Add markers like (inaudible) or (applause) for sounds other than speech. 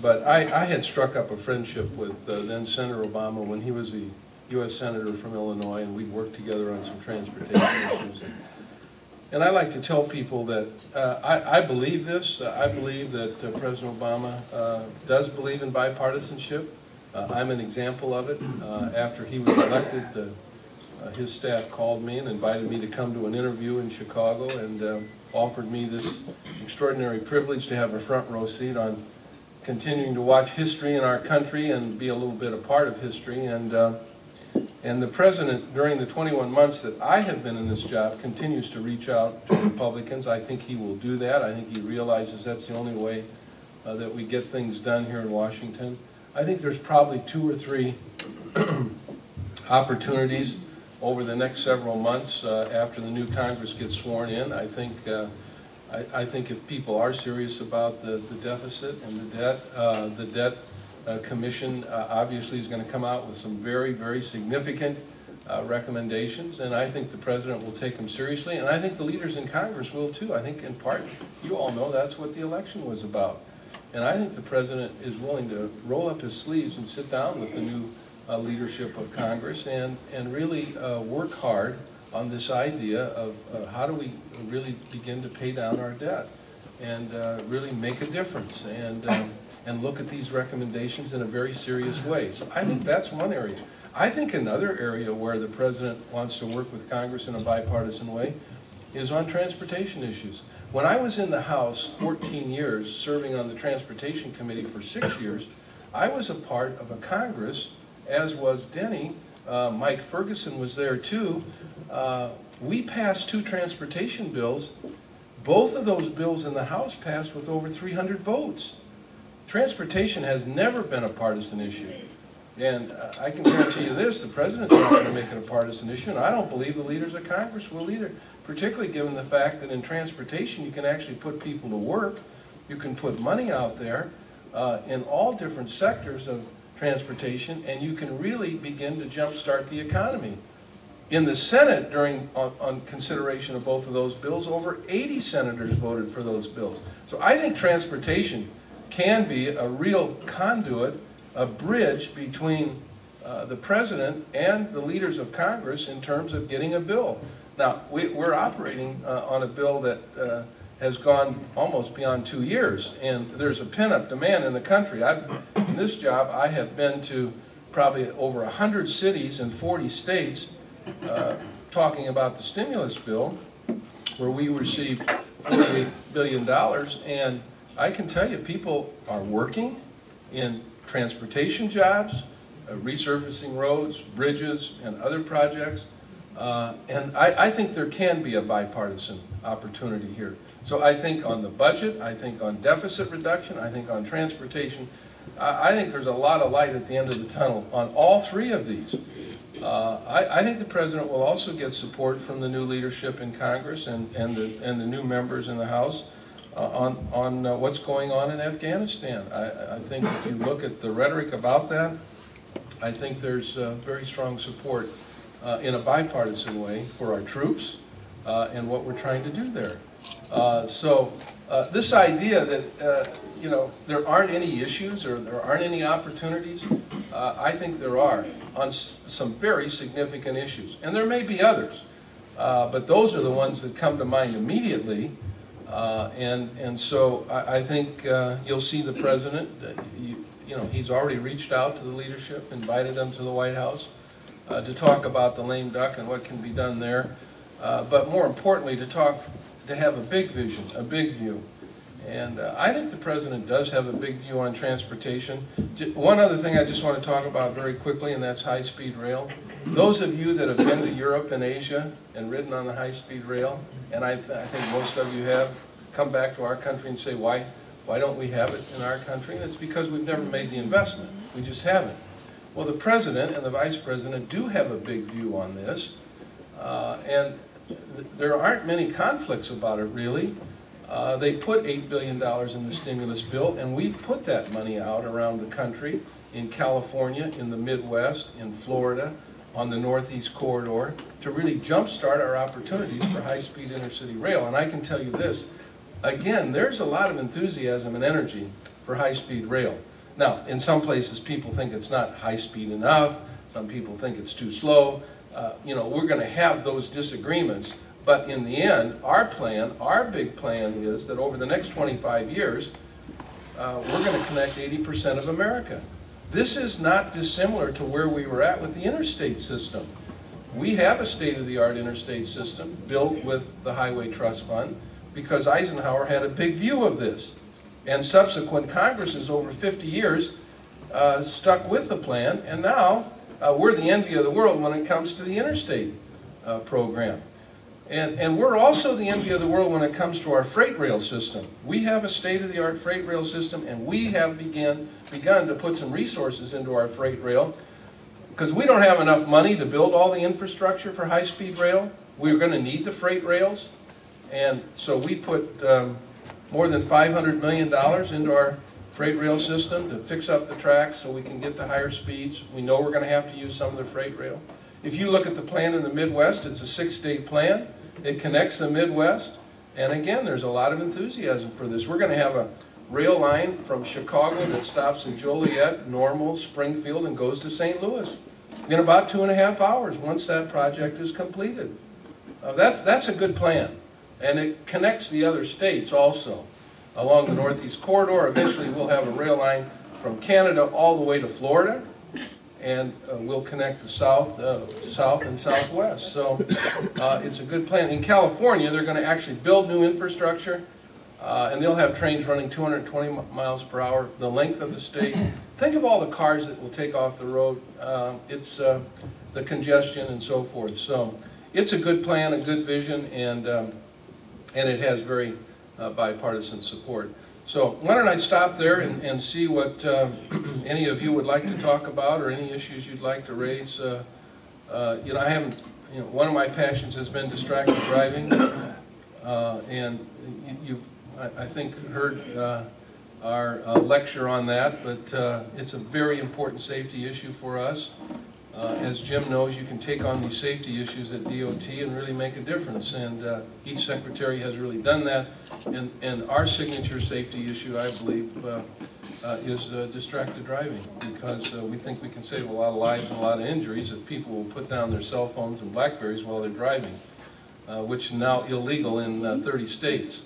but I, I had struck up a friendship with uh, then Senator Obama when he was a U.S. Senator from Illinois, and we'd worked together on some transportation (coughs) issues. And, and I like to tell people that uh, I, I believe this. Uh, I believe that uh, President Obama uh, does believe in bipartisanship. Uh, I'm an example of it. After he was elected, the, his staff called me and invited me to come to an interview in Chicago and offered me this extraordinary privilege to have a front row seat on continuing to watch history in our country and be a little bit a part of history. And, uh, and the president, during the 21 months that I have been in this job, continues to reach out to Republicans. I think he will do that. I think he realizes that's the only way uh, that we get things done here in Washington. I think there's probably two or three (clears throat) opportunities over the next several months uh, after the new Congress gets sworn in. I think, uh, I, I think if people are serious about the, the deficit and the debt, uh, the debt uh, commission uh, obviously is going to come out with some very, very significant uh, recommendations, and I think the president will take them seriously, and I think the leaders in Congress will too. I think in part, you all know that's what the election was about. And I think the president is willing to roll up his sleeves and sit down with the new uh, leadership of Congress and, and really uh, work hard on this idea of uh, how do we really begin to pay down our debt and uh, really make a difference and, um, and look at these recommendations in a very serious way. So I think that's one area. I think another area where the president wants to work with Congress in a bipartisan way is on transportation issues. When I was in the House 14 years, serving on the Transportation Committee for six years, I was a part of a Congress, as was Denny, uh, Mike Ferguson was there too. Uh, we passed two transportation bills. Both of those bills in the House passed with over 300 votes. Transportation has never been a partisan issue. And uh, I can guarantee you this, the president's not going to make it a partisan issue, and I don't believe the leaders of Congress will either particularly given the fact that in transportation you can actually put people to work, you can put money out there uh, in all different sectors of transportation, and you can really begin to jumpstart the economy. In the Senate, during on, on, consideration of both of those bills, over 80 senators voted for those bills. So I think transportation can be a real conduit, a bridge between uh, the president and the leaders of Congress in terms of getting a bill. Now, we, are operating uh, on a bill that uh, has gone almost beyond two years, and there's a pent-up demand in the country. I've, in this job, I have been to probably over 100 cities in 40 states uh, talking about the stimulus bill, where we received $48 billion, and I can tell you, people are working in transportation jobs, uh, resurfacing roads, bridges, and other projects. Uh, and I, I, think there can be a bipartisan opportunity here. So I think on the budget, I think on deficit reduction, I think on transportation, I, think there's a lot of light at the end of the tunnel on all three of these. Uh, I, I, think the president will also get support from the new leadership in Congress and, and, the, and the new members in the House uh, on, on uh, what's going on in Afghanistan. I, I, think if you look at the rhetoric about that, I think there's uh, very strong support uh, in a bipartisan way for our troops uh, and what we're trying to do there. So uh, this idea that uh, you know there aren't any issues or there aren't any opportunities, uh, I think there are on some very significant issues, and there may be others, but those are the ones that come to mind immediately. and and so I, I think you'll see the president. You, you know, he's already reached out to the leadership, invited them to the White House uh, to talk about the lame duck and what can be done there, uh, but more importantly, to talk, to have a big vision, a big view. And uh, I think the president does have a big view on transportation. One other thing I just want to talk about very quickly, and that's high-speed rail. Those of you that have been to Europe and Asia and ridden on the high-speed rail, and I, th I think most of you have, come back to our country and say, why, why don't we have it in our country? And it's because we've never made the investment. We just haven't. Well, the president and the vice president do have a big view on this, uh, and there aren't many conflicts about it, really. Uh, they put $8 billion in the stimulus bill, and we've put that money out around the country, in California, in the Midwest, in Florida, on the Northeast Corridor, to really jumpstart our opportunities for high-speed intercity rail. And I can tell you this, again, there's a lot of enthusiasm and energy for high-speed rail. Now, in some places, people think it's not high-speed enough, some people think it's too slow. Uh, You know, we're going to have those disagreements, but in the end, our plan, our big plan is that over the next 25 years, uh, we're going to connect 80% of America. This is not dissimilar to where we were at with the interstate system. We have a state-of-the-art interstate system built with the Highway Trust Fund because Eisenhower had a big view of this. And subsequent Congresses over 50 years uh, stuck with the plan, and now uh, we're the envy of the world when it comes to the interstate uh, program. And, and we're also the envy of the world when it comes to our freight rail system. We have a state-of-the-art freight rail system, and we have begun, begun to put some resources into our freight rail because we don't have enough money to build all the infrastructure for high-speed rail. We're going to need the freight rails. And so we put um, more than $500 million into our freight rail system to fix up the tracks so we can get to higher speeds. We know we're going to have to use some of the freight rail. If you look at the plan in the Midwest, it's a six-state plan. It connects the Midwest. And again, there's a lot of enthusiasm for this. We're going to have a rail line from Chicago that stops in Joliet, Normal, Springfield, and goes to St. Louis in about two and a half hours once that project is completed. Uh, that's, that's a good plan. And it connects the other states also along the Northeast Corridor. Eventually, we'll have a rail line from Canada all the way to Florida, and uh, we'll connect the south, uh, south and southwest. So uh, it's a good plan. In California, they're going to actually build new infrastructure, uh, and they'll have trains running 220 miles per hour, the length of the state. Think of all the cars that will take off the road. Uh, it's uh, the congestion and so forth. So it's a good plan, a good vision, and um, and it has very uh, bipartisan support. So why don't I stop there and, and see what uh, (clears throat) any of you would like to talk about or any issues you'd like to raise. Uh, uh, you know, I haven't, you know, one of my passions has been distracted driving. (coughs) Uh, and you, you I, I think, heard uh, our lecture on that, but it's a very important safety issue for us. Uh, As Jim knows, you can take on these safety issues at DOT and really make a difference, and uh, each secretary has really done that. And, and our signature safety issue, I believe, uh, uh, is uh, distracted driving, because uh, we think we can save a lot of lives and a lot of injuries if people will put down their cell phones and Blackberries while they're driving, which is now illegal in uh, 30 states.